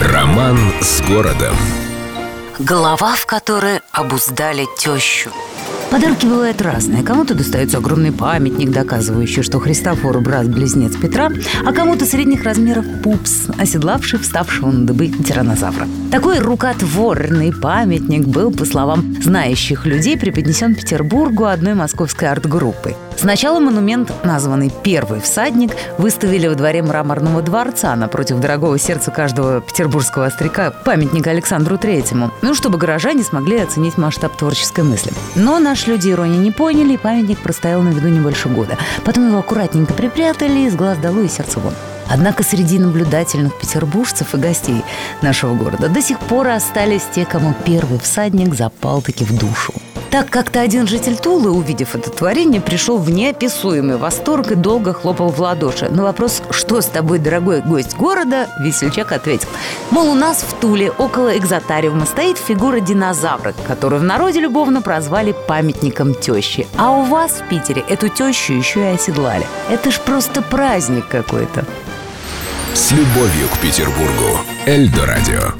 Роман с городом. Глава, в которой обуздали тещу. Подарки бывают разные. Кому-то достается огромный памятник, доказывающий, что Христофор – брат-близнец Петра, а кому-то средних размеров пупс, оседлавший вставшего на дыбы тиранозавра. Такой рукотворный памятник был, по словам знающих людей, преподнесен Петербургу одной московской арт-группой. Сначала монумент, названный «Первый всадник», выставили во дворе мраморного дворца напротив дорогого сердца каждого петербургского остряка памятника Александру Третьему, ну, чтобы горожане смогли оценить масштаб творческой мысли. Но наш Наши люди иронии не поняли, и памятник простоял на виду не больше года. Потом его аккуратненько припрятали, из глаз долой и сердце вон. Однако среди наблюдательных петербуржцев и гостей нашего города до сих пор остались те, кому первый всадник запал таки в душу. Так как-то один житель Тулы, увидев это творение, пришел в неописуемый восторг и долго хлопал в ладоши. На вопрос «Что с тобой, дорогой гость города?» весельчак ответил Мол, у нас в Туле около экзотариума стоит фигура динозавра, которую в народе любовно прозвали памятником тещи. А у вас в Питере эту тещу еще и оседлали. Это ж просто праздник какой-то. С любовью к Петербургу. Эльдо радио.